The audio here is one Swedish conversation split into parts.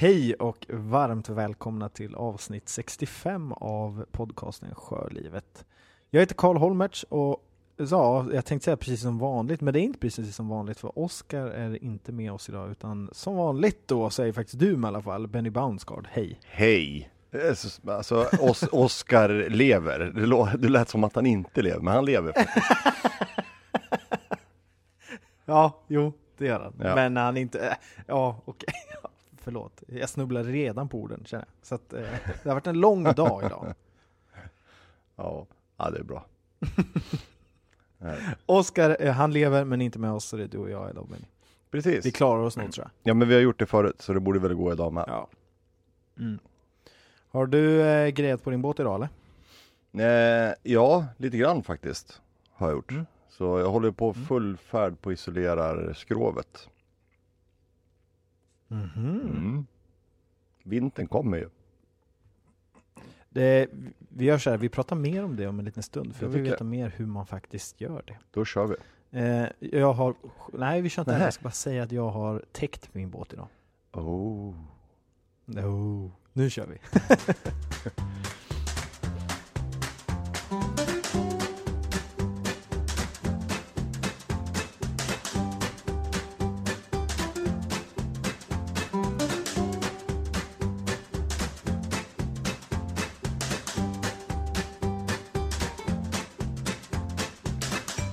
Hej och varmt välkomna till avsnitt 65 av podcasten Sjölivet. Jag heter Karl Holmertz och ja, jag tänkte säga precis som vanligt, men det är inte precis som vanligt för Oskar är inte med oss idag utan som vanligt då säger faktiskt du med i alla fall, Benny Bounsgard, hej. Hej! Så- Alltså, Os Oskar lever. Det, lå- det lät som att han inte lever, men han lever. Ja, jo, det gör han. Ja. Men han inte, äh, ja okej, förlåt. Jag snubblar redan på orden känner jag. Så att, eh, det har varit en lång dag idag. Ja, ja det är bra. Oskar, eh, han lever men inte med oss, så det är du och jag idag Benny. Precis. Vi klarar oss nog tror jag. Ja, men vi har gjort det förut, så det borde väl gå idag med. Ja. Mm. Har du eh, grejat på din båt idag eller? Eh, ja, lite grann faktiskt har jag gjort. Mm. Så jag håller på full färd på isolerar skrovet. Mhm. Mm. Vintern kommer ju. Det, vi gör så här, vi pratar mer om det om en liten stund, för jag vill veta mer hur man faktiskt gör det. Då kör vi. Eh, jag har, nej vi kör inte Nähä. jag ska bara säga att jag har täckt min båt idag. Oh. No. Nu kör vi.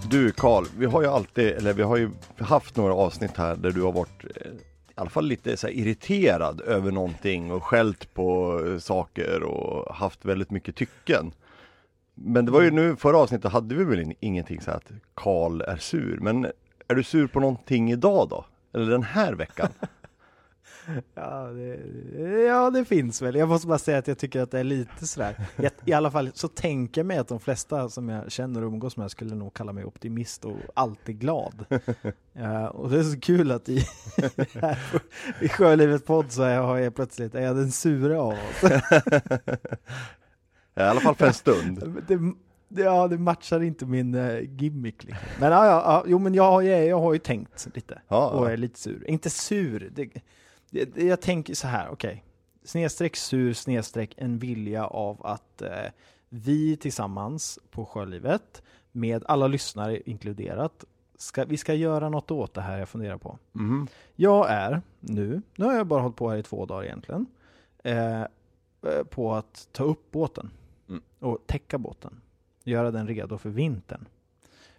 Du Karl, vi har ju alltid, eller vi har ju haft några avsnitt här där du har varit eh, i alla fall lite så här irriterad över någonting och skällt på eh, saker och haft väldigt mycket tycken. Men det var ju nu, förra avsnittet hade vi väl ingenting så här att Karl är sur, men är du sur på någonting idag då? Eller den här veckan? Ja det, ja, det finns väl. Jag måste bara säga att jag tycker att det är lite sådär. Jag, I alla fall så tänker jag mig att de flesta som jag känner och umgås med skulle nog kalla mig optimist och alltid glad. Ja, och det är så kul att i, i Sjölivet podd så jag, har jag plötsligt, är jag den sura av oss. I alla fall för en stund. Det, ja, det matchar inte min uh, gimmick liksom. Men ja, ja, jo men jag, ju- jag har ju tänkt lite. Ja, och ja. är lite sur. Inte sur, det, jag tänker så här, okej. Snedstreck sur, snedstreck en vilja av att eh, vi tillsammans på Sjölivet, med alla lyssnare inkluderat, ska, vi ska göra något åt det här jag funderar på. Mhm. Jag är nu, nu har jag bara hållit på här i två dagar egentligen, eh, eh, på att ta upp båten Mm. och täcka båten. Göra den redo för vintern.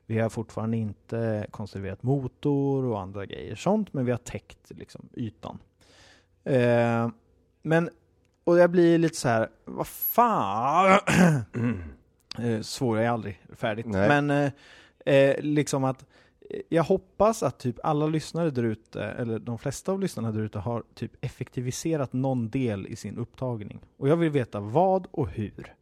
Vi har fortfarande inte konserverat motor och andra grejer sånt, men vi har täckt liksom ytan. Eh, men, och jag blir lite så här, vad fan? eh, svår jag aldrig färdigt. Nej. Men eh, eh, liksom att eh, jag hoppas att typ alla lyssnare där ute, eller de flesta av lyssnarna där ute har typ effektiviserat någon del i sin upptagning. Och jag vill veta vad och hur.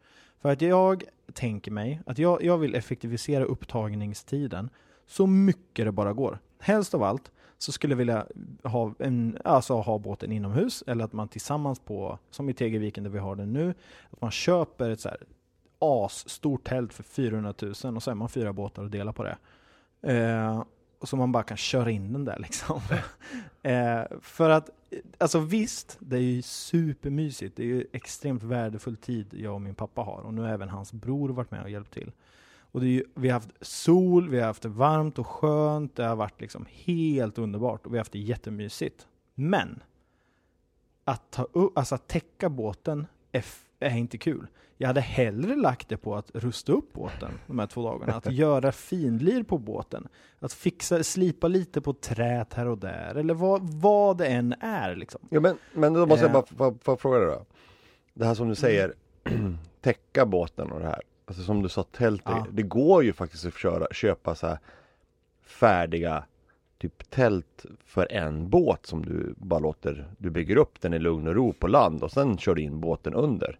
För att jag tänker mig att jag, jag vill effektivisera upptagningstiden så mycket det bara går. Helst av allt så skulle jag vilja ha, en, alltså ha båten inomhus eller att man tillsammans på, som i Tegelviken där vi har den nu, att man köper ett så här asstort tält för 400 000 och så är man fyra båtar och delar på det. Eh, och så man bara kan köra in den där liksom. eh, för att, alltså visst, det är ju supermysigt. Det är ju extremt värdefull tid jag och min pappa har. Och nu har även hans bror varit med och hjälpt till. Och är vi har haft sol, vi har haft det varmt och skönt. Det har varit liksom helt underbart och vi har haft det jättemysigt. Men att, ta upp, alltså att täcka båten är, är inte kul. Jag hade hellre lagt det på att rusta upp båten de här två dagarna. Att göra finlir på båten. Att fixa, slipa lite på trät här och där. Eller vad, vad det än är liksom. Ja men, men då måste jag Eh. bara få- få fråga dig då. Det här som du säger, täcka båten och det här. Alltså som du sa, tält. Ja. Det går ju faktiskt att köra, köpa så här färdiga typ tält för en båt som du bara låter, du bygger upp den i lugn och ro på land och sen kör du in båten under.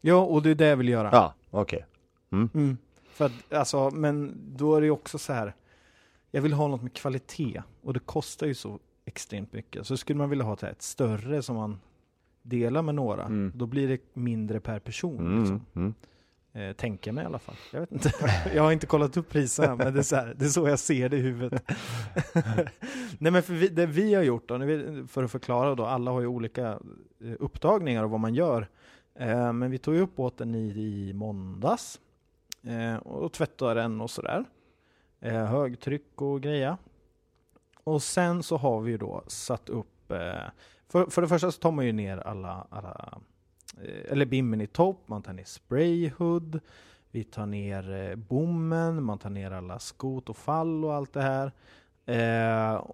Ja, och det är det jag vill göra. Ja, okej. Mm. För att, alltså, men då är det ju också så här. Jag vill ha något med kvalitet och det kostar ju så extremt mycket. Så skulle man vilja ha ett större som man delar med några, Mm. då blir det mindre per person. Mm, Liksom. mm. Eh, tänker jag mig i alla fall. Jag vet inte. jag har inte kollat upp priserna, men det är, så här, det är så jag ser det i huvudet. Nej men för vi, det vi har gjort då, för att förklara då, alla har ju olika eh, upptagningar och vad man gör. Eh, men vi tog upp båten i, i måndags eh, och tvättade den och sådär. Eh, högtryck och greja. Och sen så har vi då satt upp, eh, för, för det första så tar man ju ner alla, alla eh, eller bimmen i topp, man tar ner sprayhood, vi tar ner eh, bommen, man tar ner alla skot och fall och allt det här. Eh,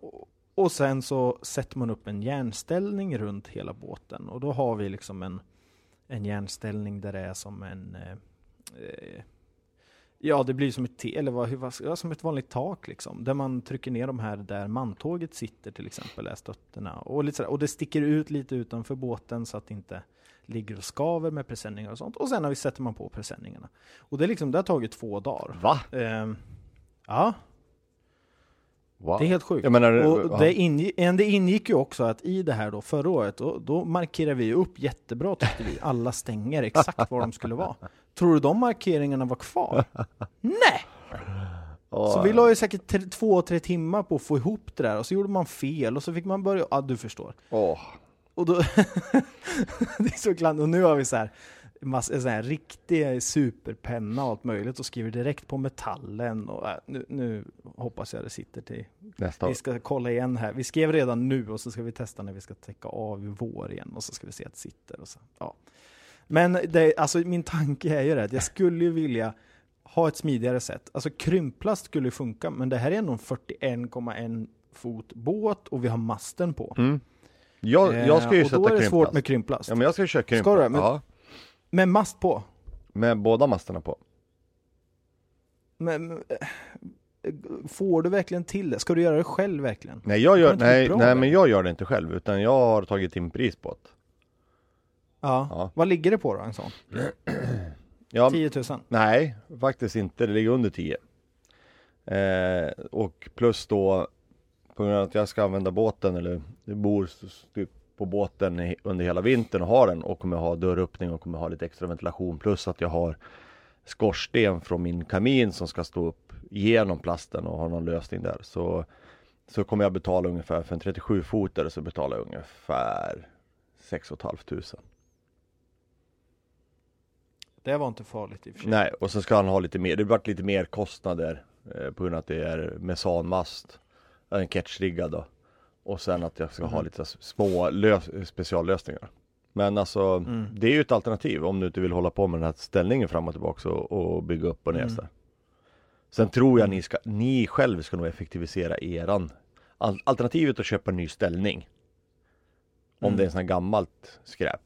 och sen så sätter man upp en järnställning runt hela båten och då har vi liksom en, en järnställning där det är som en eh, eh Ja, det blir som ett, eller vad, vad, som ett vanligt tak liksom. Där man trycker ner de här där mantåget sitter till exempel, är stötterna. Och, lite sådär, och det sticker ut lite utanför båten så att inte ligger och skaver med presenningar och sånt. Och sen har vi sätter man på presenningarna. Och det, är liksom, det har tagit två dagar. Va? Eh, ja. Wow. Det är helt sjukt. Menar, och det, ingick, det ingick ju också att i det här då förra året, då, då markerade vi upp jättebra tyckte vi. Alla stänger exakt var de skulle vara. Tror du de markeringarna var kvar? Nej! Oh. Så vi la ju säkert två, tre timmar på att få ihop det där och så gjorde man fel och så fick man börja, ja du förstår. Oh. Och då, det är så klant. Och nu har vi så här, massa, så här riktig superpenna och allt möjligt och skriver direkt på metallen. Och, äh, nu, nu hoppas jag det sitter till. Nästa vi ska kolla igen här. Vi skrev redan nu och så ska vi testa när vi ska täcka av i vår igen och så ska vi se att det sitter. Och så. Ja. Men det, alltså, min tanke är ju det att jag skulle ju vilja ha ett smidigare sätt. Alltså krympplast skulle funka, men det här är nog 41,1 fot båt och vi har masten på. Mm. Jag, jag ska ju och sätta då är det krymplast. svårt med krymplast. Ja men jag ska ju köra krymplast. Ska du? Men, ja. Med mast på? Med båda masterna på. Men, eh, får du verkligen till det? Ska du göra det själv verkligen? Nej, jag gör, nej, nej men jag gör det inte själv utan jag har tagit in pris på det. Ja. ja. Vad ligger det på då en sån? ja, 10 000? Nej, faktiskt inte. Det ligger under 10. Eh, och plus då på grund av att jag ska använda båten eller bor typ på båten under hela vintern och har den och kommer ha dörröppning och kommer ha lite extra ventilation plus att jag har skorsten från min kamin som ska stå upp genom plasten och ha någon lösning där så så kommer jag betala ungefär för en 37 fotare så betalar jag ungefär 6 500. Det var inte farligt i och för sig. Nej, och så ska han ha lite mer, det vart lite mer kostnader eh, på grund av att det är mesanmast en catchriggad då. Och sen att jag ska mm. ha lite små speciallösningar. Men alltså mm. det är ju ett alternativ om du inte vill hålla på med den här ställningen fram och tillbaka och, och bygga upp och ner mm. Sen tror jag mm. ni ska, ni själv ska nog effektivisera eran Alternativet att köpa en ny ställning Om mm. det är en sån här gammalt skräp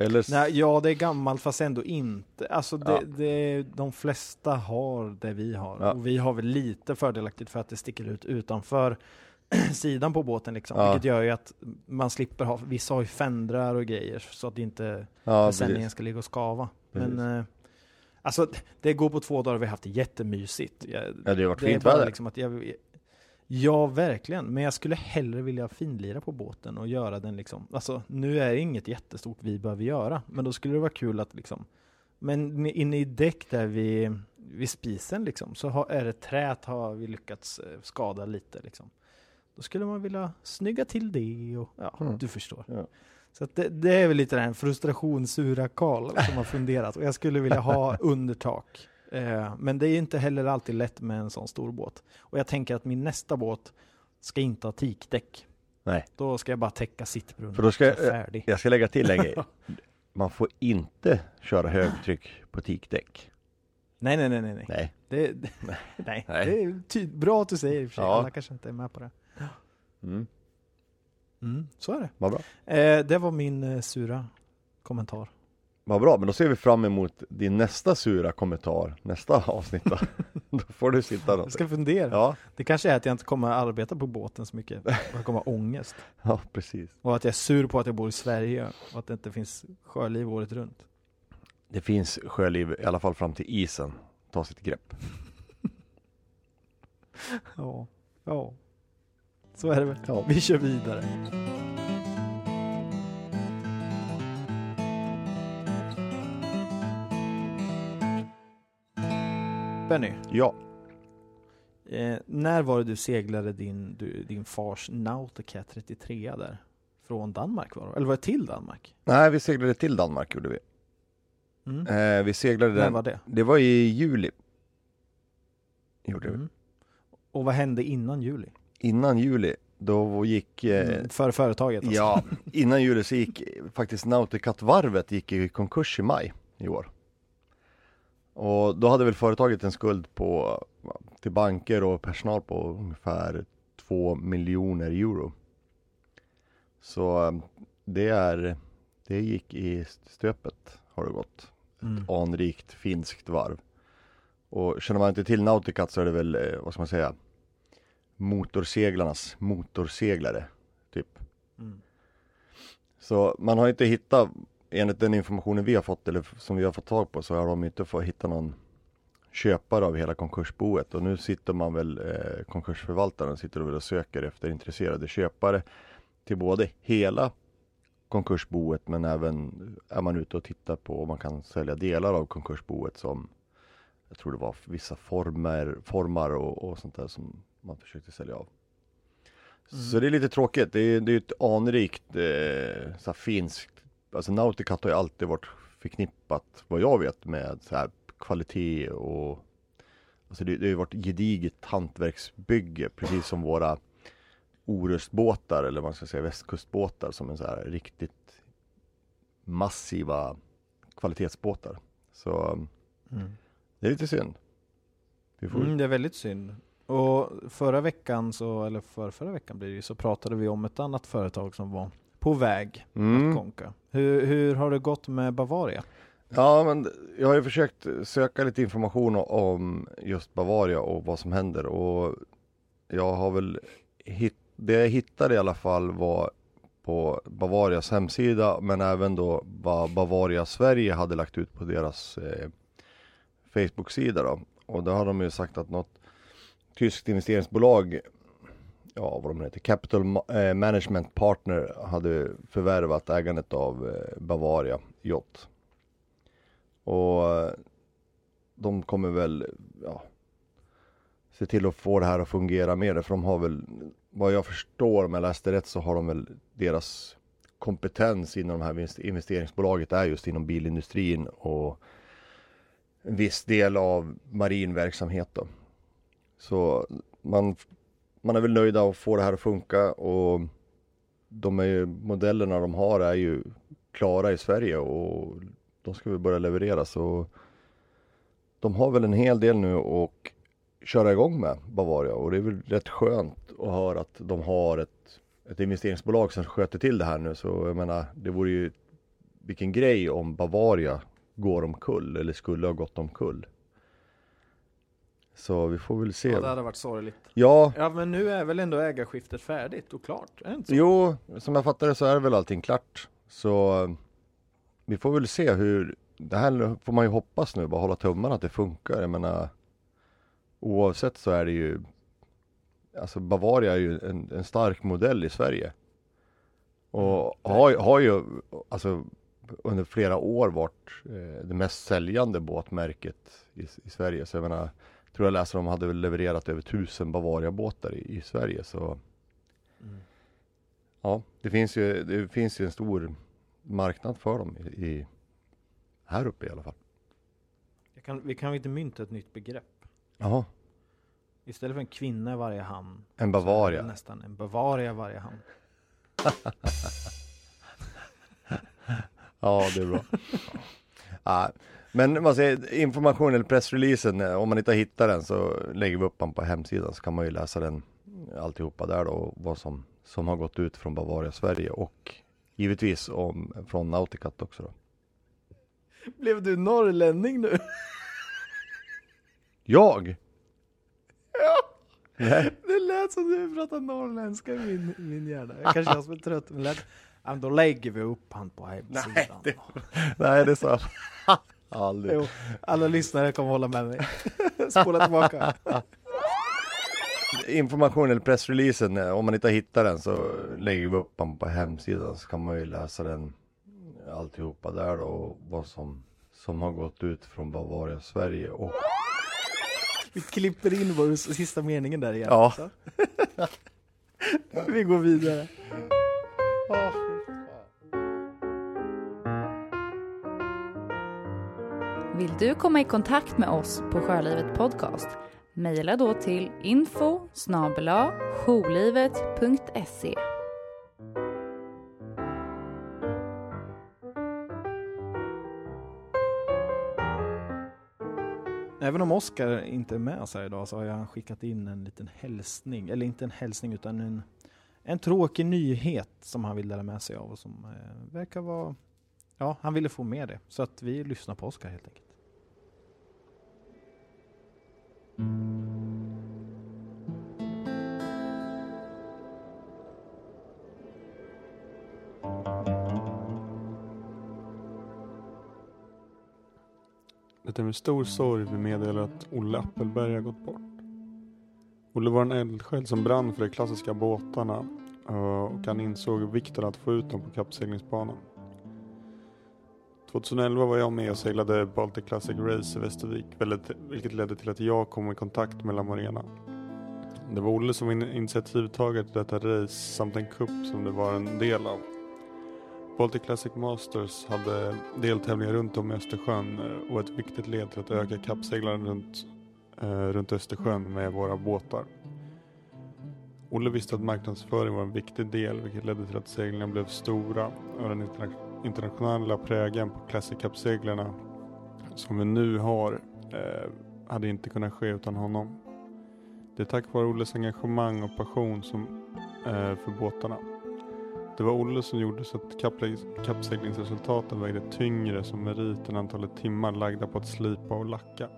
eller... Nej, ja, det är gammalt fast ändå inte. Alltså det, ja. det, de flesta har det vi har. Ja. Och vi har väl lite fördelaktigt för att det sticker ut utanför sidan på båten liksom. Ja. Vilket gör ju att man slipper ha, vissa har ju fändrar och grejer så att inte ja, presenningen ska ligga och skava. Men eh, alltså det går på två dagar vi har haft det jättemysigt. Jag, ja, det har varit fint väder. Liksom att jag, Ja, verkligen. Men jag skulle hellre vilja finlira på båten och göra den liksom. Alltså, nu är det inget jättestort vi behöver göra, men då skulle det vara kul att liksom. Men inne i däck där vid, vid spisen liksom, så har, är det trät har vi lyckats eh, skada lite liksom. Då skulle man vilja snygga till det och ja, mm. du förstår. Ja. Så det, det, är väl lite den frustrationssura Karl som har funderat och jag skulle vilja ha undertak. Eh, men det är inte heller alltid lätt med en sån stor båt. Och jag tänker att min nästa båt ska inte ha tikdäck. Nej. Då ska jag bara täcka sittbrunnen. För då ska jag, färdig. jag ska lägga till en grej. Man får inte köra högtryck på tikdäck. Nej, nej, nej, nej. Nej. Det, det nej. nej. det är ty- bra att du säger i och för sig. Ja. Alla kanske inte är med på det. Mm. Mm, så är det. Vad bra. Eh, det var min eh, sura kommentar. Vad bra, men då ser vi fram emot din nästa sura kommentar, nästa avsnitt då. då får du sitta då. Jag ska fundera. Ja. Det kanske är att jag inte kommer att arbeta på båten så mycket. Jag kommer ha ångest. Ja, precis. Och att jag är sur på att jag bor i Sverige och att det inte finns sjöliv året runt. Det finns sjöliv i alla fall fram till isen. Ta sitt grepp. ja, ja. Så är det väl. Ja. Vi kör vidare. Benny, Ja, eh, när var det du seglade din, du, din fars Nautica 33 där? Från Danmark var det? Eller var det till Danmark? nej vi seglade till Danmark gjorde vi. Mm. Eh, vi seglade När den, var det? det var i juli. Gjorde vi. Mm. Och vad hände innan juli? Innan juli, då gick eh, Mm, för företaget alltså. Ja, innan juli så gick faktiskt Nauticat-varvet gick i konkurs i maj i år. Och då hade väl företaget en skuld på, till banker och personal på ungefär 2 miljoner euro. Så eh, det är, det gick i stöpet har det gått. Mm. Anrikt finskt varv. Och känner man inte till Nauticat så är det väl, eh, vad ska man säga, motorseglarnas motorseglare, typ. Mm. Så man har inte hittat, enligt den informationen vi har fått eller som vi har fått tag på så har de inte fått hitta någon köpare av hela konkursboet och nu sitter man väl, eh, konkursförvaltaren sitter väl och söker efter intresserade köpare till både hela konkursboet men även är man ute och tittar på om man kan sälja delar av konkursboet som jag tror det var vissa former, formar och, och sånt där som man försökte sälja av. Så det är lite tråkigt. Det är, det är ett anrikt eh, finskt, alltså Nauticat har ju alltid varit förknippat vad jag vet med så här kvalitet och Alltså det, det har ju varit gediget hantverksbygge precis som våra Orustbåtar eller vad man ska säga västkustbåtar som är så här riktigt massiva kvalitetsbåtar. Så Mm. det är lite synd. Får, Mm, det är väldigt synd. Och förra veckan, så, eller för förra veckan blir det ju, så pratade vi om ett annat företag som var på väg Mm. att konka. Hur, hur har det gått med Bavaria? Ja, men jag har ju försökt söka lite information om just Bavaria och vad som händer och jag har väl hitt, det jag hittade i alla fall var på Bavarias hemsida men även då vad Bavaria Sverige hade lagt ut på deras eh, Facebook-sida då. Och då har de ju sagt att något tyskt investeringsbolag ja vad de heter, Capital eh, Management Partner hade förvärvat ägandet av eh, Bavaria Yacht. Och eh, de kommer väl, ja, se till att få det här att fungera mer. För de har väl, vad jag förstår om jag läste rätt så har de väl deras kompetens inom det här investeringsbolaget är just inom bilindustrin och en viss del av marin verksamhet då. Så man, man är väl nöjda att få det här att funka och de är ju, modellerna de har är ju klara i Sverige och de ska väl börja leverera. Så de har väl en hel del nu och köra igång med Bavaria. Och det är väl rätt skönt att höra att de har ett, ett investeringsbolag som sköter till det här nu. Så jag menar det vore ju vilken grej om Bavaria går omkull eller skulle ha gått omkull. Så vi får väl se. Ja, det hade varit sorgligt. Ja, Ja, men nu är väl ändå ägarskiftet färdigt och klart? Är inte så? Jo, som jag fattar det så är väl allting klart. Så vi får väl se hur, det här får man ju hoppas nu, bara hålla tummarna att det funkar. Jag menar, oavsett så är det ju, alltså Bavaria är ju en, en stark modell i Sverige. Och har, har ju, alltså under flera år varit eh, det mest säljande båtmärket i, i Sverige. Så jag menar, tror jag läser de hade väl levererat över tusen Bavaria-båtar i, i Sverige. Så Mm. Ja, det finns ju, det finns ju en stor marknad för dem i, i här uppe i alla fall. Kan, vi kan väl inte mynta ett nytt begrepp? Jaha, Istället för en kvinna i varje hamn. en Bavaria. Nästan en Bavaria i varje hamn. Ja, det är bra. ja, men man säger information eller pressreleasen, eh, om man inte hittar den så lägger vi upp den på hemsidan så kan man ju läsa den alltihopa där då, vad som, som har gått ut från Bavaria Sverige och givetvis om, från Nauticat också då. Blev du norrlänning nu? Jag? Ja! Nej. Det lät som du pratade norrländska i min, min hjärna. Jag kanske är som är trött, men lät... Då lägger vi upp han på hemsidan. Nej, det- Nej, det sa jag aldrig. Jo, alla lyssnare kommer hålla med mig. Spola tillbaka. information eller pressreleasen, eh, om man inte hittar den så lägger vi upp den på hemsidan så kan man ju läsa den alltihopa där då och vad som, som har gått ut från Bavaria Sverige och Vi klipper in vår sista meningen där igen. Ja. Vi går vidare. Vill du komma i kontakt med oss på Sjölivet Podcast? Mejla då till info jourlivet.se. Även om Oskar inte är med oss här idag så har han skickat in en liten hälsning, eller inte en hälsning utan en, en tråkig nyhet som han vill dela med sig av och som eh, verkar vara, ja han ville få med det. Så att vi lyssnar på Oskar helt enkelt. Det är med stor sorg vi meddelar att Olle Appelberg har gått bort. Olle var en eldsjäl som brann för de klassiska båtarna eh, och han insåg vikten att få ut dem på kappseglingsbanan. 2011 var jag med och seglade Baltic Classic Race i Västervik, vilket ledde till att jag kom i kontakt med La Morena. Det var Olle som var initiativtagare till detta race samt en cup som det var en del av. Baltic Classic Masters hade deltävlingar runt om i Östersjön eh, och ett viktigt led till att öka kappseglaren runt, eh, runt Östersjön med våra båtar. Olle visste att marknadsföring var en viktig del vilket ledde till att seglingarna blev stora och den internationella internationella prägen på Classic Cup-seglarna som vi nu har eh, hade inte kunnat ske utan honom. Det är tack vare Olles engagemang och passion som, eh, för båtarna. Det var Olle som gjorde så att kappseglingsresultaten vägde tyngre som merit än antalet timmar lagda på att slipa och lacka.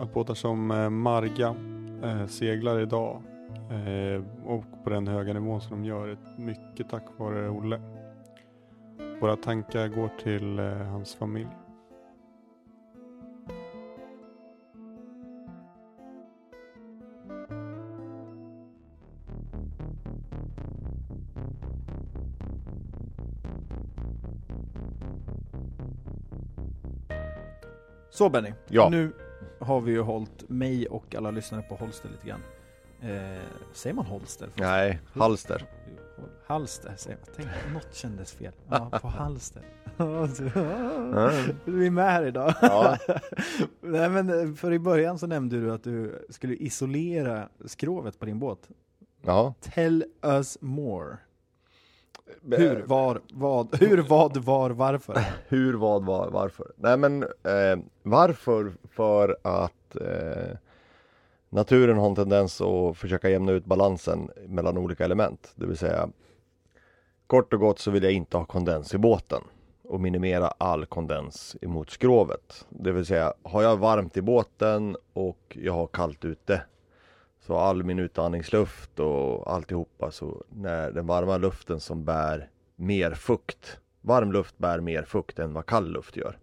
Att båtar som eh, Marga eh, seglar idag eh, och på den höga nivån som de gör är mycket tack vare Olle. Våra tankar går till eh, hans familj. Så Benny, Ja. nu har vi ju hållit mig och alla lyssnare på Holster lite grann. Eh, säger man Holster? Nej, halster. Halster säger man. Tänk, något kändes fel. Ja, på Halster. Du är med här idag. Ja. Nej men eh, för i början så nämnde du att du skulle isolera skrovet på din båt. Ja. Tell us more. Hur, var, vad, hur, vad, var, varför? Hur, vad, var, varför? Nej men eh, varför? För att eh, naturen har en tendens att försöka jämna ut balansen mellan olika element. Det vill säga kort och gott så vill jag inte ha kondens i båten och minimera all kondens emot skrovet. Det vill säga har jag varmt i båten och jag har kallt ute så all min utandningsluft och alltihopa så när den varma luften som bär mer fukt Varm luft bär mer fukt än vad kall luft gör.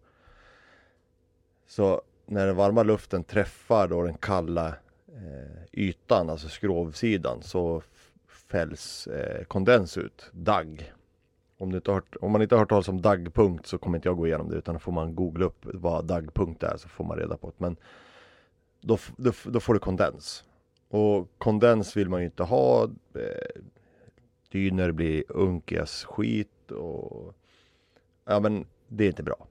Så när den varma luften träffar då den kalla eh, ytan, alltså skrovsidan, så fälls eh, kondens ut, dagg. Om, hört, om man inte har hört talas om daggpunkt så kommer inte jag gå igenom det utan då får man googla upp vad daggpunkt är så får man reda på det. Men då, då, då får du kondens. Och kondens vill man ju inte ha. Eh, dyner blir unkigas skit och ja men det är inte bra.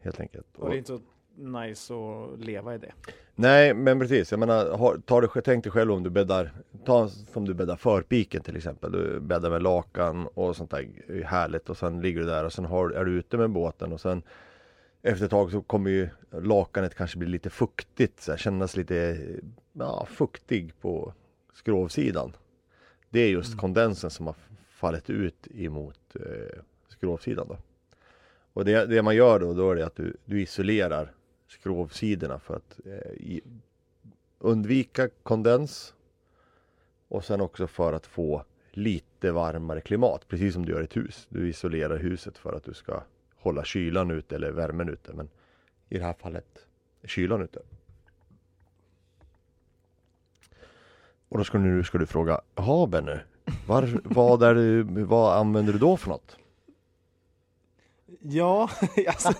Helt enkelt. Och det är inte så nice att leva i det. Nej men precis, jag menar ta det, tänk dig själv om du bäddar Ta som du bäddar förpiken till exempel Du bäddar med lakan och sånt där är härligt och sen ligger du där och sen har, är du ute med båten och sen Efter ett tag så kommer ju lakanet kanske bli lite fuktigt så här, kännas lite ja, fuktig på skrovsidan Det är just Mm. kondensen som har fallit ut emot eh, skrovsidan då Och det, det man gör då, då är det att du, du isolerar skrovsidorna för att eh, undvika kondens och sen också för att få lite varmare klimat, precis som du gör i ett hus. Du isolerar huset för att du ska hålla kylan ute eller värmen ute, men i det här fallet är kylan ute. Och då ska, du, ska du fråga, jaha Benny, var, vad, är det, vad använder du då för något? Ja, alltså,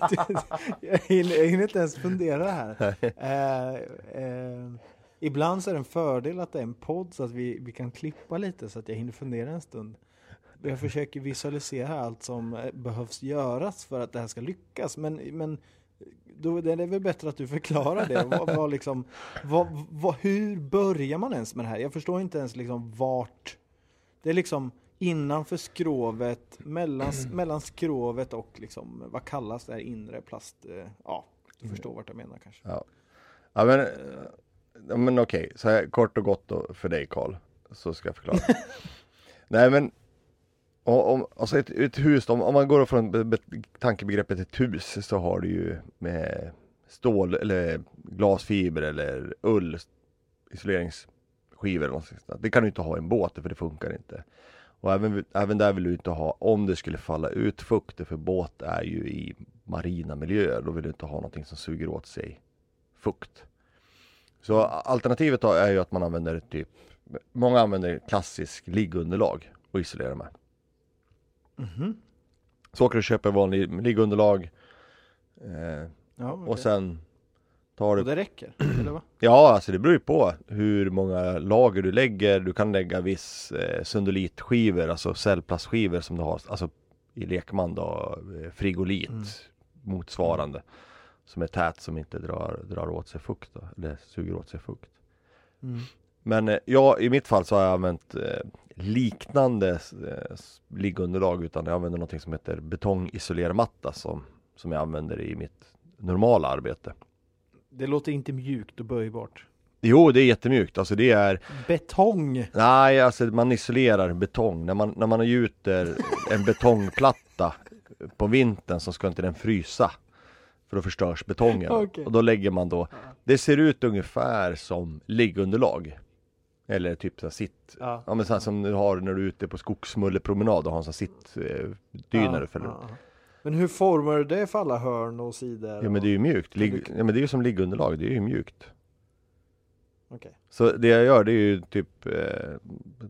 jag, hinner, jag hinner inte ens fundera här. Eh, eh, ibland så är det en fördel att det är en podd så att vi, vi kan klippa lite så att jag hinner fundera en stund. Jag försöker visualisera allt som eh, behövs göras för att det här ska lyckas. Men, men då det är väl bättre att du förklarar det. Vad, vad liksom, vad, vad, hur börjar man ens med det här? Jag förstår inte ens liksom vart... Det är liksom innanför skrovet, mellan, mellan skrovet och liksom, vad kallas det här inre plast... eh, Ja, du förstår vart jag menar kanske. Ja. Ja men, eh, ja, men okej, så här, kort och gott då för dig Karl. Så ska jag förklara. Nej men om, alltså ett, ett hus, om, om man går från be, be, tankebegreppet ett hus så har du ju med stål eller glasfiber eller ull, isoleringsskivor eller något sånt. Det kan du inte ha i en båt för det funkar inte. Och även, även där vill du inte ha, om det skulle falla ut fukt, för båt är ju i marina miljöer, då vill du inte ha någonting som suger åt sig fukt. Så alternativet är ju att man använder typ, många använder klassisk liggunderlag och isolerar med. Mhm. Så åker du och köper vanlig liggunderlag eh, Ja, okej. och sen tar Och du det räcker, eller va? Ja, alltså det beror ju på hur många lager du lägger. Du kan lägga viss eh, sundolitskivor, alltså cellplastskivor som du har, alltså i lekman då, eh, frigolit Mm. motsvarande. Som är tät som inte drar, drar åt sig fukt då, eller suger åt sig fukt. Mm. Men eh, ja, i mitt fall så har jag använt eh, liknande eh, liggunderlag utan jag använder något som heter betongisolermatta som, som jag använder i mitt normala arbete. Det låter inte mjukt och böjbart. Jo, det är jättemjukt. Alltså det är Betong! Nej, alltså man isolerar betong. När man, när man gjuter en betongplatta på vintern så ska inte den frysa. För då förstörs betongen. Okej. Och då lägger man då, det ser ut ungefär som liggunderlag. Eller typ så sitt, Ja. ja men så som du har när du är ute på skogsmullepromenad och har en sån sittdyna Ja, du fäller ja, ja. Men hur formar du det för alla hörn och sidor? Ja men det är ju mjukt, Ligg, ja, men det är ju som liggunderlag, det är ju mjukt. Okej. Så det jag gör det är ju typ eh,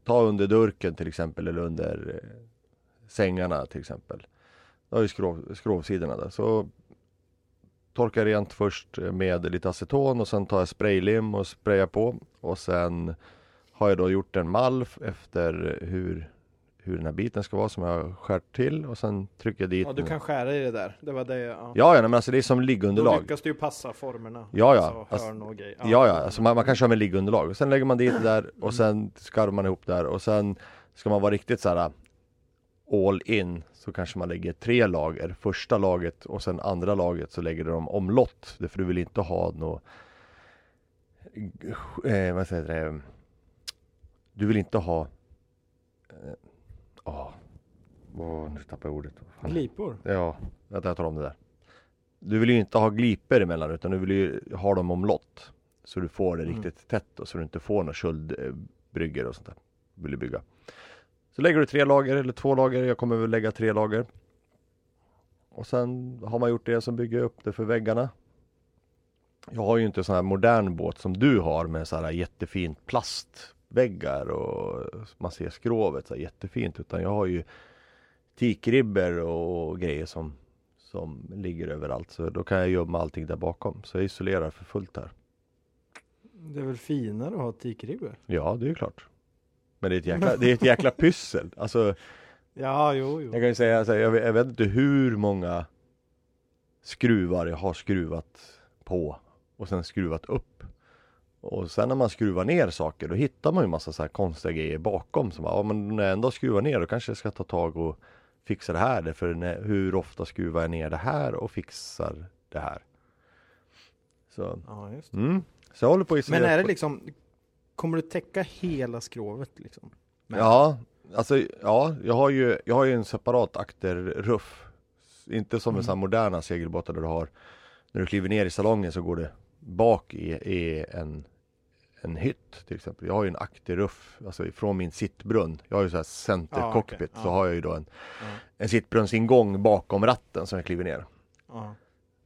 Ta under durken till exempel eller under eh, Sängarna till exempel Då har ju skrov, skrovsidorna där så Torkar rent först med lite aceton och sen tar jag spraylim och sprayar på och sen Har jag då gjort en mall efter hur Hur den här biten ska vara som jag har skärt till och sen trycker jag dit Ja, du kan skära i det där. Det var det. Ja. Ja, ja men alltså det är som Då liggunderlag lyckas du ju passa formerna. Ja, ja. Alltså, Alltså, hörn och grejer. Ja, ja, alltså man, man kan köra med liggunderlag. Och sen lägger man dit det där och sen skarvar man ihop där och sen ska man vara riktigt så här all in så kanske man lägger tre lager. Första laget och sen andra laget så lägger du dem omlott. För du vill inte ha något eh, vad säger det? Du vill inte ha eh, Åh, Åh, nu tappar jag ordet. Fan. Glipor. Ja, vänta jag tar om det där. Du vill ju inte ha glipor emellan utan du vill ju ha dem omlott. Så du får det Mm. riktigt tätt och så du inte får några köldbryggor och sånt där. Vill du bygga. Så lägger du tre lager eller två lager. Jag kommer väl lägga tre lager. Och sen har man gjort det så bygger jag upp det för väggarna. Jag har ju inte sån här modern båt som du har med så här jättefint plastväggar och man ser skrovet så här jättefint utan jag har ju teakribbor och grejer som, som ligger överallt. Så då kan jag gömma allting där bakom. Så jag isolerar för fullt här. Det är väl finare att ha teakribbor? Ja, det är klart. Men det är ett jäkla, det är ett jäkla pyssel. Alltså, Ja, jo, jo. jag kan ju säga så här, jag, vet, jag vet inte hur många skruvar jag har skruvat på och sen skruvat upp. Och sen när man skruvar ner saker då hittar man ju massa så här konstiga grejer bakom. Som bara, ja men när jag ändå skruvar ner då kanske jag ska ta tag och fixa det här. För när, hur ofta skruvar jag ner det här och fixar det här. Så, Ja, just mm. så jag håller på Men är det liksom, kommer du täcka hela skrovet liksom? med? Ja, alltså ja, jag har ju, jag har ju en separat akterruff. Inte som en Mm. sån här moderna segelbåtar där du har När du kliver ner i salongen så går det bak i, i en en hytt till exempel. Jag har ju en akterruff, alltså från min sittbrunn. Jag har ju så här center Ja, cockpit. okej. Så Ja. har jag ju då en, Ja. en sittbrunnsingång bakom ratten som jag kliver ner. Ja.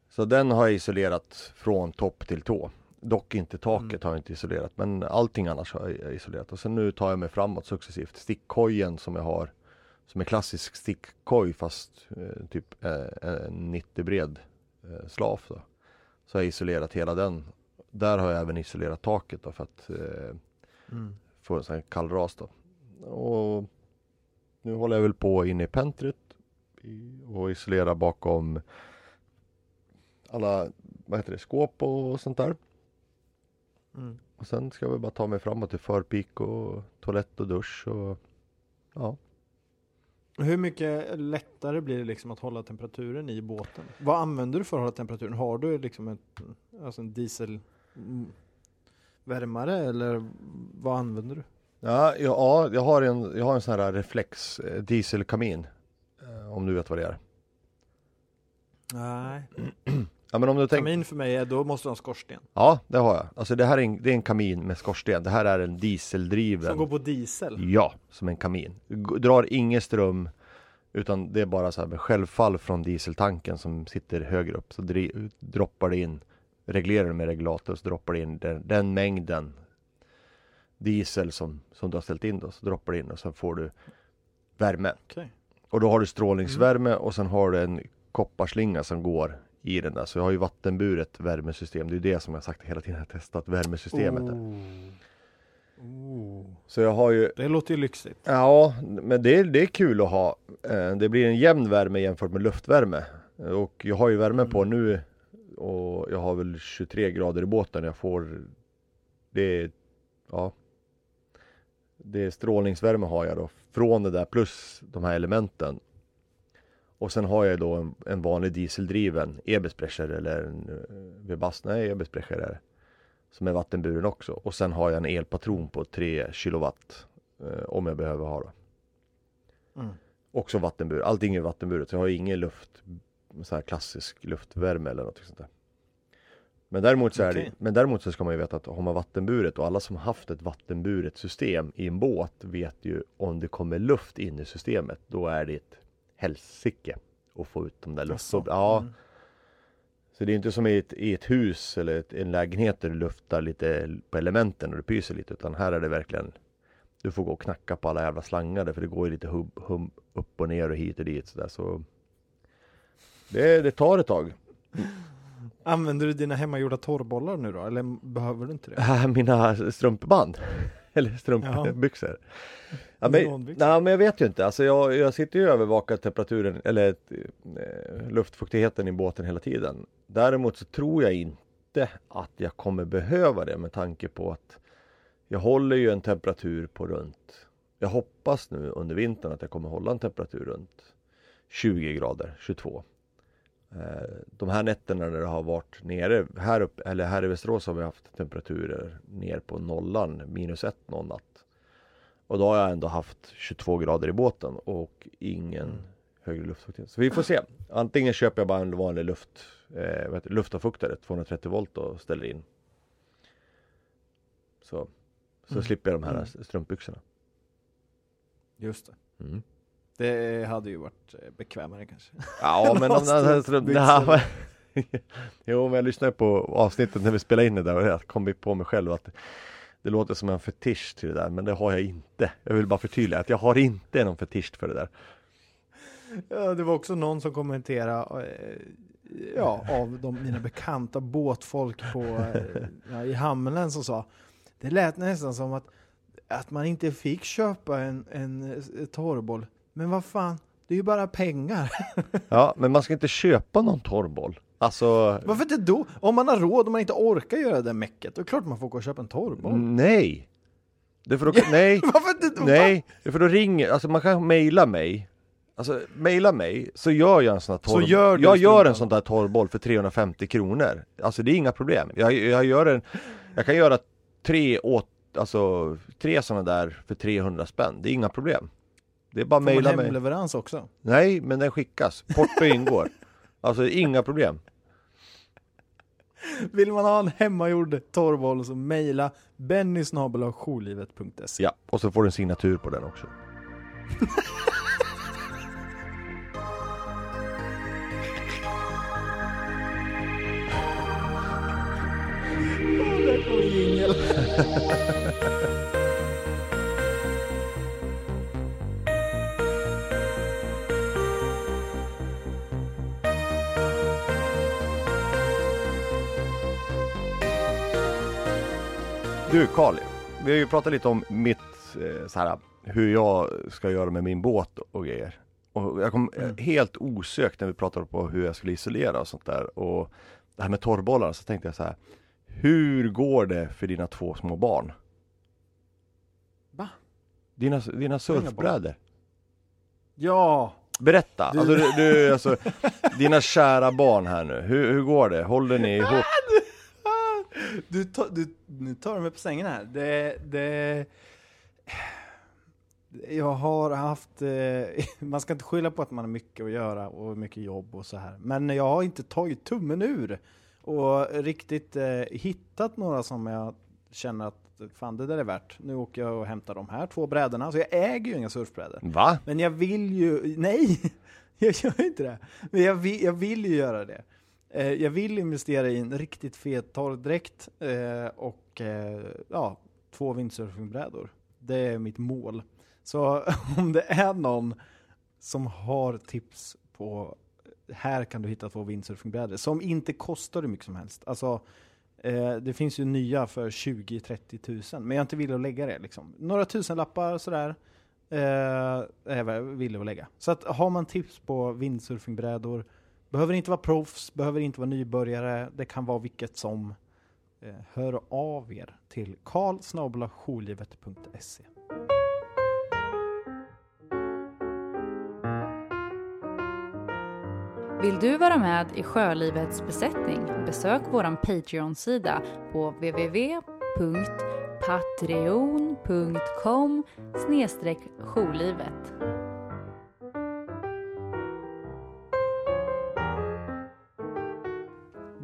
Så den har jag isolerat från topp till tå. Dock inte taket Mm. har jag inte isolerat men allting annars har jag isolerat. Och sen nu tar jag mig framåt successivt. Stickkojen som jag har som är klassisk stickkoj fast eh, typ eh, en 90 bred eh, slaf då. Så har jag isolerat hela den. Där har jag även isolerat taket då för att eh, Mm. få en sån här kall ras då. Och nu håller jag väl på inne i pentryt och isolerar bakom alla, vad heter det, skåp och sånt där. Mm. Och sen ska vi bara ta mig framåt till förpik och toalett och dusch och ja. Hur mycket lättare blir det liksom att hålla temperaturen i båten? Vad använder du för att hålla temperaturen? Har du liksom ett, alltså en diesel mm, värmare eller vad använder du? Ja, ja jag, har en, jag har en sån här reflex eh, dieselkamin. eh, Om du vet vad det är. Nej. Ja men om du tänker Kamin för mig är, då måste du ha en skorsten. Ja det har jag. Alltså det här är en, det är en kamin med skorsten. Det här är en dieseldriven. Som går på diesel. Ja, som en kamin. Drar ingen ström utan det är bara så här med självfall från dieseltanken som sitter högre upp. Så dri- droppar det in, reglerar du med regulator så droppar det in den, den mängden diesel som, som du har ställt in då. Så droppar det in och sen får du värme. Okej. Och då har du strålningsvärme och sen har du en kopparslinga som går i den där. Så jag har ju vattenburet värmesystem. Det är det som jag sagt hela tiden. Jag har testat värmesystemet. där. Oh. Så jag har ju Det låter ju lyxigt. Ja, men det är, det är kul att ha. Eh, Det blir en jämn värme jämfört med luftvärme. Och jag har ju värmen på nu och jag har väl 23 grader i båten. Jag får det ja. Det är strålningsvärme har jag då från det där plus de här elementen. Och sen har jag då en, en vanlig dieseldriven Ebesprecher eller en eh, Webasto, nej Ebesprecher är. Som är vattenburen också. Och sen har jag en elpatron på 3 kilowatt eh, om jag behöver ha det. Mm. Också vattenburet, allting är vattenburet så jag har ingen luft, så här klassisk luftvärme eller något sånt där. Men däremot så är Okej. det, men däremot så ska man ju veta att har man vattenburet och alla som haft ett vattenburet system i en båt vet ju om det kommer luft in i systemet då är det ett helsike att få ut de där luftbubblan. Ja, Mm. så det är inte som i ett, i ett hus eller ett, en lägenhet där du luftar lite på elementen och det pyser lite utan här är det verkligen Du får gå och knacka på alla jävla slangar för det går ju lite hub, hum, upp och ner och hit och dit sådär så det, det tar ett tag. Använder du dina hemmagjorda torrbollar nu då? Eller behöver du inte det? Mina strumpband Eller strumpbyxor ja, men, nej, men jag vet ju inte, alltså jag, jag sitter ju och övervakar temperaturen eller eh, luftfuktigheten i båten hela tiden. Däremot så tror jag inte att jag kommer behöva det med tanke på att Jag håller ju en temperatur på runt Jag hoppas nu under vintern att jag kommer hålla en temperatur runt 20 grader, 22 Eh, De här nätterna när det har varit nere här uppe, eller här i Västerås har vi haft temperaturer ner på nollan, minus ett någon natt. Och då har jag ändå haft 22 grader i båten och ingen Mm. högre luftfuktighet. Så vi får se. Antingen köper jag bara en vanlig luft, eh, luftavfuktare, 230 volt och ställer in. Så, så Mm. slipper jag de här Mm. strumpbyxorna. Just det. Mm. Det hade ju varit eh, bekvämare kanske. Ja men om den här Jo men jag lyssnade på avsnittet när vi spelade in det där och jag kom på mig själv att det låter som en fetisch till det där men det har jag inte. Jag vill bara förtydliga att jag har inte någon fetisch för det där. Ja, det var också någon som kommenterade eh, ja, av de, mina bekanta båtfolk på, eh, ja, i hamnen som sa det lät nästan som att, att man inte fick köpa en, en torrboll. Men vad fan, det är ju bara pengar. Ja men man ska inte köpa någon torrboll. Alltså Varför inte då? Om man har råd och man inte orkar göra det mäcket, då är det klart man får gå och köpa en torrboll. nej. Det för då, nej. Varför inte? Mm. Nej, det för då ringer, alltså man kan mejla mig Alltså mejla mig så gör jag en sån här torr... Så gör Jag gör en sån där torrboll för 350 kronor Alltså det är inga problem Jag, jag gör en Jag kan göra tre åt, alltså tre såna där för 300 spänn Det är inga problem Det är bara mejla mig. hemleverans också? Nej, men den skickas, porto ingår. Alltså inga problem. Vill man ha en hemmagjord torrboll så mejla bennysnabelajourlivet.se Ja, och så får du en signatur på den också. Där kommer jingel. Du Karl, vi har ju pratat lite om mitt, eh, så här, hur jag ska göra med min båt och grejer. Och jag kom eh, Mm. helt osökt när vi pratade på hur jag skulle isolera och sånt där. Och det här med torrbollar, så tänkte jag så här. Hur går det för dina två små barn? Va? Dina, dina surfbrädor? Ja! Berätta! Du- Alltså, du, du, alltså, dina kära barn här nu, hur, hur går det? Håller ni ihop? Du, tar- du, nu tar du mig på sängen här. Det, det, jag har haft, eh, man ska inte skylla på att man har mycket att göra och mycket jobb och så här. Men jag har inte tagit tummen ur och riktigt eh, hittat några som jag känner att fan det där är värt. Nu åker jag och hämtar de här två brädorna. Så jag äger ju inga surfbrädor. Va? Men jag vill ju, nej, jag gör inte det. Men jag vill, jag vill ju göra det. Eh, jag vill investera i en riktigt fet torrdräkt eh, och eh, ja, två windsurfingbrädor. Det är mitt mål. Så om det är någon som har tips på här kan du hitta två windsurfingbrädor som inte kostar hur mycket som helst. Alltså, eh, det finns ju nya för 20-30 tusen, men jag är inte villig att lägga det. Liksom. Några tusenlappar sådär eh, är jag villig att lägga. Så att har man tips på windsurfingbrädor, behöver inte vara proffs, behöver inte vara nybörjare, det kan vara vilket som. Eh, hör av er till karlsnabelajourlivet.se. Vill du vara med i Sjölivets besättning? Besök vår Patreon-sida på www.patreon.com jourlivet.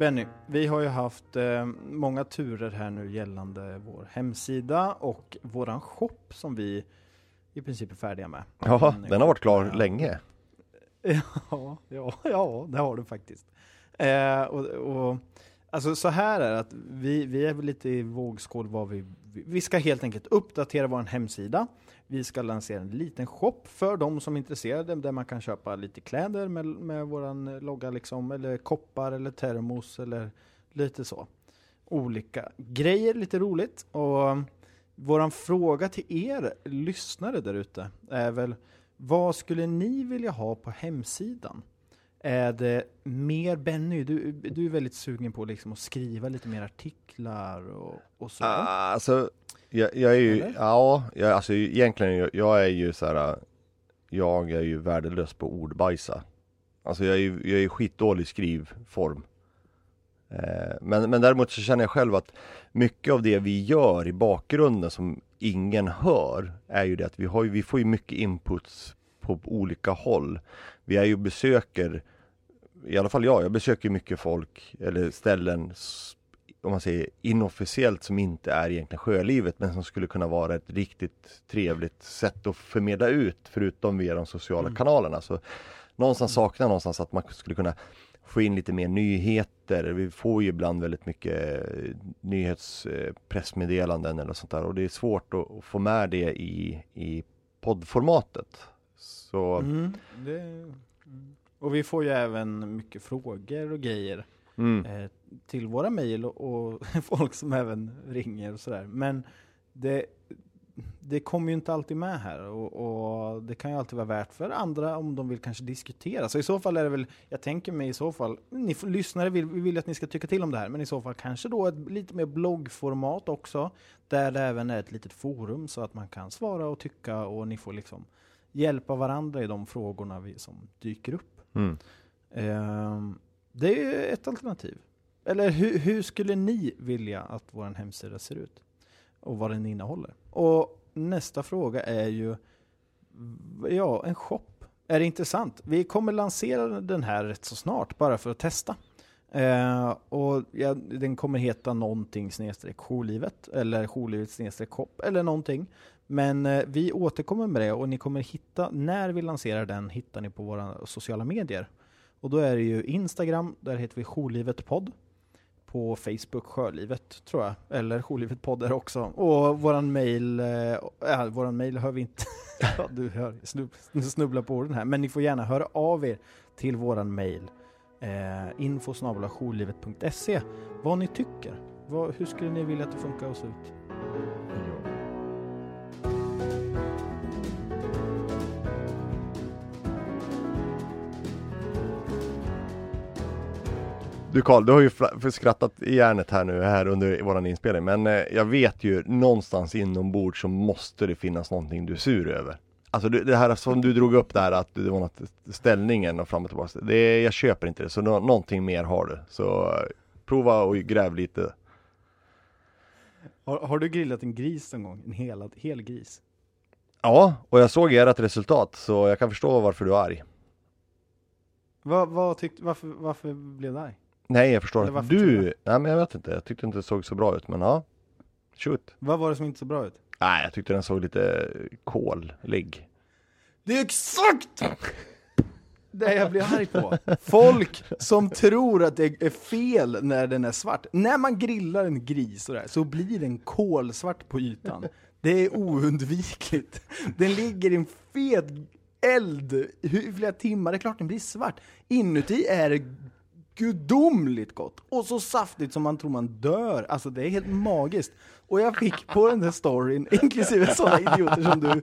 Benny, vi har ju haft eh, många turer här nu gällande vår hemsida och våran shop som vi i princip är färdiga med. Ja, Mm, den har varit klar länge. Ja, ja, ja, det har du faktiskt. Eh, och, och, alltså så här är att vi, vi är väl lite i vågskål vad vi, vi- vi ska helt enkelt uppdatera vår hemsida. Vi ska lansera en liten shop för de som är intresserade där man kan köpa lite kläder med, med våran logga liksom, eller koppar eller termos eller lite så. Olika grejer, lite roligt. Och um, våran fråga till er lyssnare där ute är väl vad skulle ni vilja ha på hemsidan? Är det mer Benny? Du, du är väldigt sugen på liksom att skriva lite mer artiklar och, och så. Ah, alltså, jag, jag är ju, Eller? ja, jag, alltså egentligen, jag, jag är ju så här. Jag är ju värdelös på ordbajsa. Alltså jag är ju jag är skitdålig i skrivform. Eh, men, men däremot så känner jag själv att mycket av det vi gör i bakgrunden som ingen hör är ju det att vi, har ju, vi får ju mycket inputs på olika håll. Vi är ju besöker, i alla fall jag, jag besöker mycket folk eller ställen om man säger inofficiellt som inte är egentligen sjölivet men som skulle kunna vara ett riktigt trevligt sätt att förmedla ut förutom via de sociala Mm. kanalerna. Så någonstans saknar någonstans att man skulle kunna få in lite mer nyheter. Vi får ju ibland väldigt mycket eh, nyhetspressmeddelanden eller sånt där och det är svårt att, att få med det i, i poddformatet. Så Mm, det, mm. Och vi får ju även mycket frågor och grejer mm, eh, till våra mejl och, och folk som även ringer och sådär. Men det, det kommer ju inte alltid med här och, och det kan ju alltid vara värt för andra om de vill kanske diskutera. Så i så fall är det väl, jag tänker mig i så fall, ni lyssnare vill, vi vill att ni ska tycka till om det här, men i så fall kanske då ett lite mer bloggformat också, där det även är ett litet forum så att man kan svara och tycka och ni får liksom hjälpa varandra i de frågorna vi, som dyker upp. mm. Ehm, det är ju ett alternativ. Eller hur, hur skulle ni vilja att vår hemsida ser ut? Och vad den innehåller? Och nästa fråga är ju, ja, en shop. Är det intressant? Vi kommer lansera den här rätt så snart, bara för att testa. Eh, och ja, den kommer heta någonting snedstreck jourlivet, eller jourlivet snedstreck shop, eller någonting. Men eh, vi återkommer med det och ni kommer hitta, när vi lanserar den, hittar ni på våra sociala medier. Och då är det ju Instagram, där heter vi jourlivetpodd. På Facebook Sjölivet tror jag, eller Sjölivet poddar också. Och våran mail, eh, äh, våran mail hör vi inte, ja, du hör, snub, snubblar på orden här. Men ni får gärna höra av er till våran mail. Eh, info vad ni tycker. Vad, hur skulle ni vilja att det funkar och se ut? Du Karl, du har ju skrattat i hjärnet här nu här under våran inspelning men eh, jag vet ju någonstans inombords så måste det finnas någonting du är sur över. Alltså det, här som du drog upp där att det var något ställningen och fram och tillbaka. Det, jag köper inte det så nå, någonting mer har du. Så prova och gräv lite. Har, har du grillat en gris någon gång? En hel, hel gris? Ja, och jag såg ert resultat så jag kan förstå varför du är arg. Vad, vad tyckte, varför, varför blev du arg? Nej, jag förstår du, nej men jag vet inte, jag tyckte inte det såg så bra ut men ja. Shoot. Vad var det som inte så bra ut? Nej, jag tyckte den såg lite kolig. Det är exakt det jag blir arg på. Folk som tror att det är fel när den är svart. När man grillar en gris sådär, så blir den kolsvart på ytan. Det är oundvikligt. Den ligger i en fet eld i flera timmar, det är klart den blir svart. Inuti är det gudomligt gott och så saftigt som man tror man dör. Alltså det är helt magiskt. Och jag fick på den där storyn, inklusive sådana idioter som du,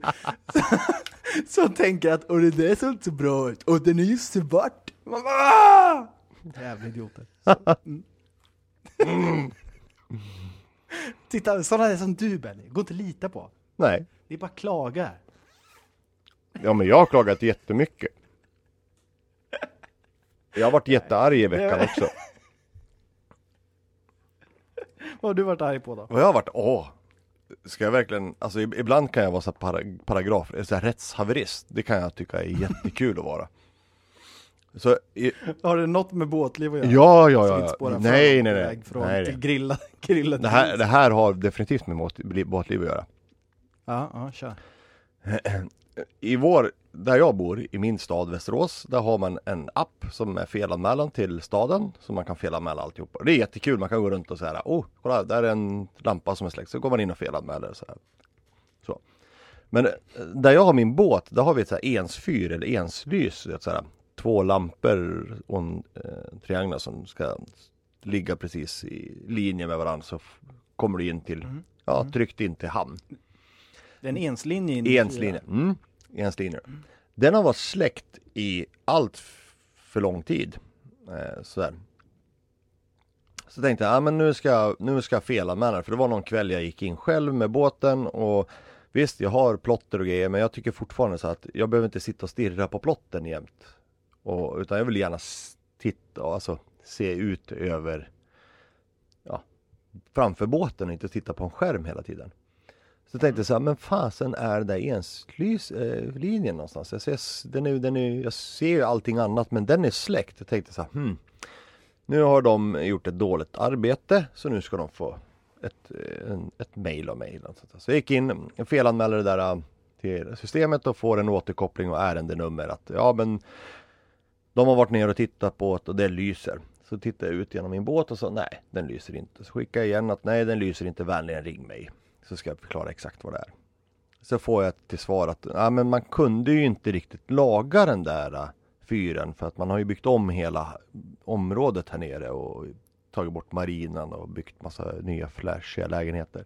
som tänker att och det där såg inte så bra ut, och den är ju svart. Man bara, "Ah!" Jävla idioter. Så, mm. Titta, sådana där som du Benny, går inte att lita på. Nej, Det är bara klagar. ja men jag har klagat jättemycket. Jag har varit jättearg i veckan också. Vad har du varit arg på då? Och jag har varit, åh. Ska jag verkligen, alltså ib- ibland kan jag vara så här para, paragraf, så här rättshaverist. Det kan jag tycka är jättekul att vara. Så, i, Har det något med båtliv att göra? ja, ja, ja, Nej, nej, nej. Från nej, nej. grilla, grillad Det, här, det här har definitivt med båt- båtliv att göra. Ja, ja, kör. I vår, där jag bor, i min stad Västerås, där har man en app som är felanmälan till staden. Så man kan felanmäla alltihopa. Det är jättekul, man kan gå runt och säga oh, kolla där är en lampa som är släckt. Så går man in och felanmäler. Så, här. så. Men eh, där jag har min båt, där har vi ett så här ensfyr eller enslys. Ett så här, två lampor och en eh, triangel som ska ligga precis i linje med varandra. Så kommer du in till, ja, tryckt in till hamn. Det är en enslinje in i Enslinje. Mm. Den har varit släckt i allt för lång tid. Eh, sådär. Så tänkte jag, ah, men nu ska, jag- nu ska jag felanmäla det. För det var någon kväll jag gick in själv med båten och Visst, jag har plotter och grejer men jag tycker fortfarande så att jag behöver inte sitta och stirra på plotten jämt. Och, utan jag vill gärna titta, alltså se ut över ja, framför båten och inte titta på en skärm hela tiden. Så tänkte jag så här, men fasen är det där enslyslinjen eh, linjen någonstans? Jag ser, den är, den är, jag ser ju allting annat men den är släckt. Jag tänkte så här, hmm, nu har de gjort ett dåligt arbete så nu ska de få ett, eh, en, ett mail av mig. Så jag gick in, felanmälde det där eh, till systemet och får en återkoppling och ärendenummer att ja men de har varit ner och tittat på det och det lyser. Så tittar jag ut genom min båt och så nej, den lyser inte. Så skickar jag igen att nej, den lyser inte, vänligen ring mig. Så ska jag förklara exakt vad det är. Så får jag till svar att ja, men man kunde ju inte riktigt laga den där äh, fyren för att man har ju byggt om hela området här nere och tagit bort marinan och byggt massa nya flashiga lägenheter.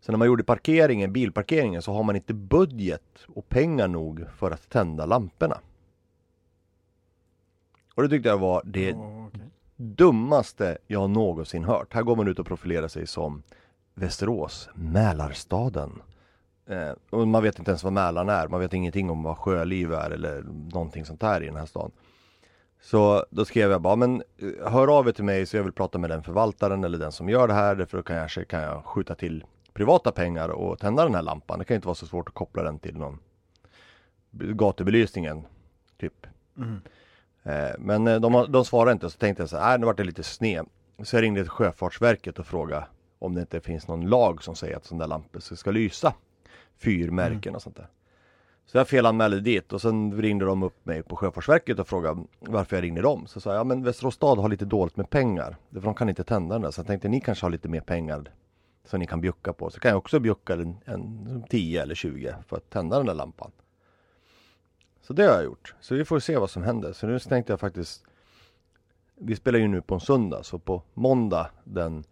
Så när man gjorde parkeringen, bilparkeringen så har man inte budget och pengar nog för att tända lamporna. Och det tyckte jag var det Åh, okej. dummaste jag någonsin hört. Här går man ut och profilerar sig som Västerås, Mälarstaden. Eh, och man vet inte ens vad Mälaren är. Man vet ingenting om vad sjöliv är eller någonting sånt här i den här stan. Så då skrev jag bara, men eh, hör av er till mig så jag vill prata med den förvaltaren eller den som gör det här. För då kan jag, kanske kan jag skjuta till privata pengar och tända den här lampan. Det kan inte vara så svårt att koppla den till någon gatubelysningen. Typ. Mm. Eh, Men eh, de, de svarade inte så tänkte jag så här, "Nej, nu vart det lite sned. Så jag ringde till Sjöfartsverket och frågade om det inte finns någon lag som säger att sådana där lampor ska- lysa. Fyrmärken och sånt där. Så jag felanmälde dit och sen ringde de upp mig på Sjöfartsverket och frågade varför jag ringde dem. Så sa jag, ja men Västerås stad har lite dåligt med pengar. För de kan inte tända den där. Så jag tänkte ni kanske har lite mer pengar som ni kan bjucka på. Så kan jag också bjucka en, en 10 eller 20 för att tända den där lampan. Så det har jag gjort. Så vi får se vad som händer. Så nu tänkte jag faktiskt Vi spelar ju nu på en söndag så på måndag den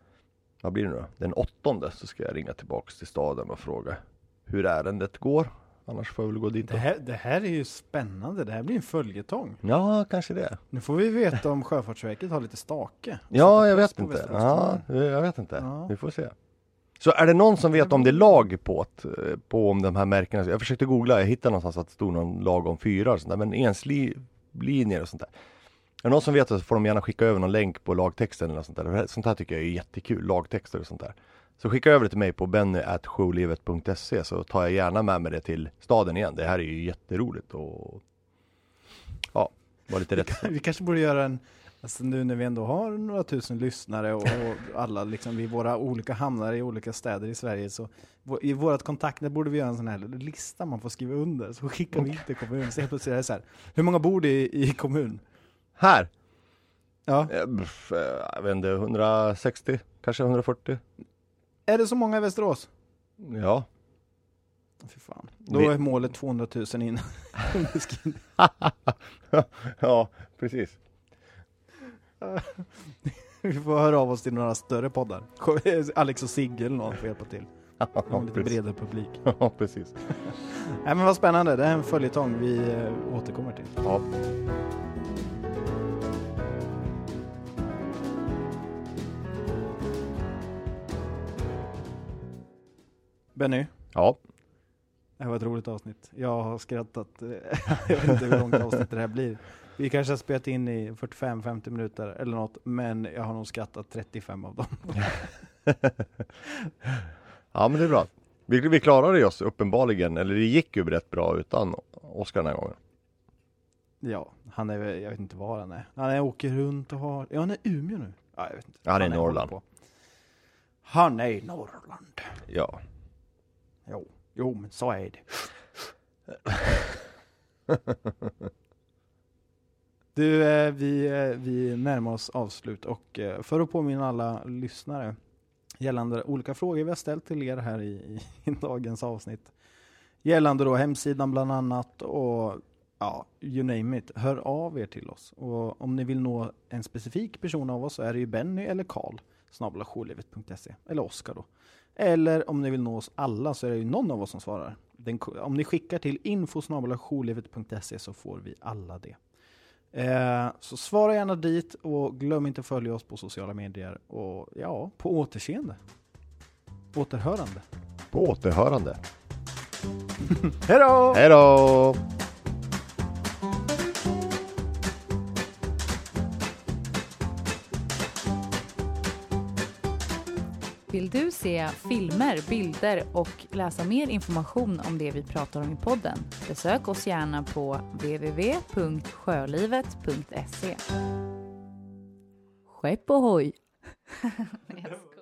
vad blir det nu då? Den åttonde så ska jag ringa tillbaks till staden och fråga hur ärendet går. Annars får jag väl gå dit. Det här, det här är ju spännande, det här blir en följetong. Ja, kanske det. Nu får vi veta om Sjöfartsverket har lite stake. Ja, jag vet inte. Ja, jag vet inte. Ja. Vi får se. Så är det någon som vet om det är lag på, ett, på om de här märkena? Jag försökte googla, jag hittade någonstans att det stod någon lag om fyrar och sånt där, men enslinjer och sånt där. Det någon som vet det så får de gärna skicka över någon länk på lagtexten eller något sånt där. Sånt här tycker jag är jättekul, lagtexter och sånt där. Så skicka över det till mig på benny.showlivet.se så tar jag gärna med mig det till staden igen. Det här är ju jätteroligt och ja, var lite rätt. Vi kanske borde göra en, alltså nu när vi ändå har några tusen lyssnare och, och alla liksom vid våra olika hamnar i olika städer i Sverige så i vårt kontaktnät borde vi göra en sån här lista man får skriva under så skickar vi in till kommunen så helt plötsligt är det så här, hur många bor det i, i kommun? Här! Ja, Eh, eh, Jag vet inte, 160, kanske 140? är det så många i Västerås? Ja. Fy fan. Då Vi- är målet 200 000 in. underskrivet. ja, precis. vi får höra av oss till några större poddar. Alex och Sigge eller någon får hjälpa till. Ja, lite bredare publik. Ja, precis. Nej men vad spännande, det är en följetong vi eh, återkommer till. Ja. Benny, ja, det här var ett roligt avsnitt. Jag har skrattat, jag vet inte hur långt avsnitt det här blir. Vi kanske har spelat in i 45-50 minuter eller något, men jag har nog skrattat 35 av dem. ja men det är bra. Vi, vi klarade oss uppenbarligen, eller det gick ju rätt bra utan Oskar den här gången. Ja, han är jag vet inte var han är. Han är, åker runt och har, ja han är i Umeå nu. Ja, jag vet inte. Han är i Norrland. Han är i Norrland. Ja. Jo, jo men så är det. Du, eh, vi, eh, vi närmar oss avslut och eh, för att påminna alla lyssnare gällande olika frågor vi har ställt till er här i, i dagens avsnitt. Gällande då hemsidan bland annat och ja, you name it. Hör av er till oss. Och om ni vill nå en specifik person av oss så är det ju Benny eller Karl snabel-jourlivet.se eller Oskar då. Eller om ni vill nå oss alla så är det ju någon av oss som svarar. Den, om ni skickar till info.jourlivet.se så får vi alla det. Eh, så svara gärna dit och glöm inte att följa oss på sociala medier och ja, på återseende. Återhörande. På återhörande. Hej då! Hej då! Vill du se filmer, bilder och läsa mer information om det vi pratar om i podden? Besök oss gärna på www.sjölivet.se. Skepp ohoj!